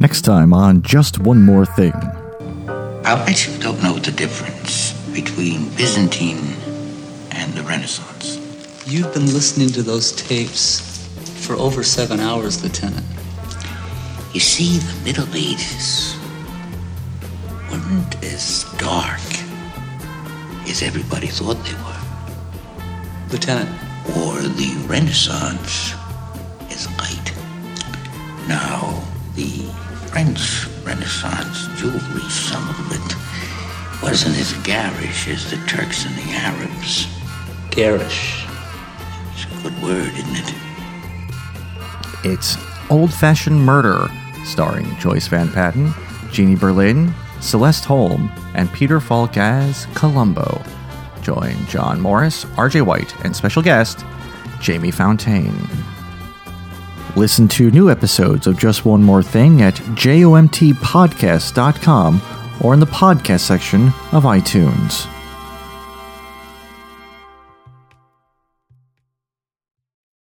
Next time on Just One More Thing. I bet you don't know the difference between Byzantine and the Renaissance. You've been listening to those tapes for over seven hours, Lieutenant. You see, the Middle Ages weren't as dark as everybody thought they were. Lieutenant, Or the Renaissance is light. Now, the French Renaissance jewelry, some of it wasn't as garish as the Turks and the Arabs. garish. It's a good word, isn't it? It's Old Fashioned Murder, starring Joyce Van Patten, Jeannie Berlin, Celeste Holm, and Peter Falk as Columbo. Join John Morris, RJ White, and special guest, Jamie Fountaine. Listen to new episodes of Just One More Thing at jomtpodcast.com or in the podcast section of iTunes.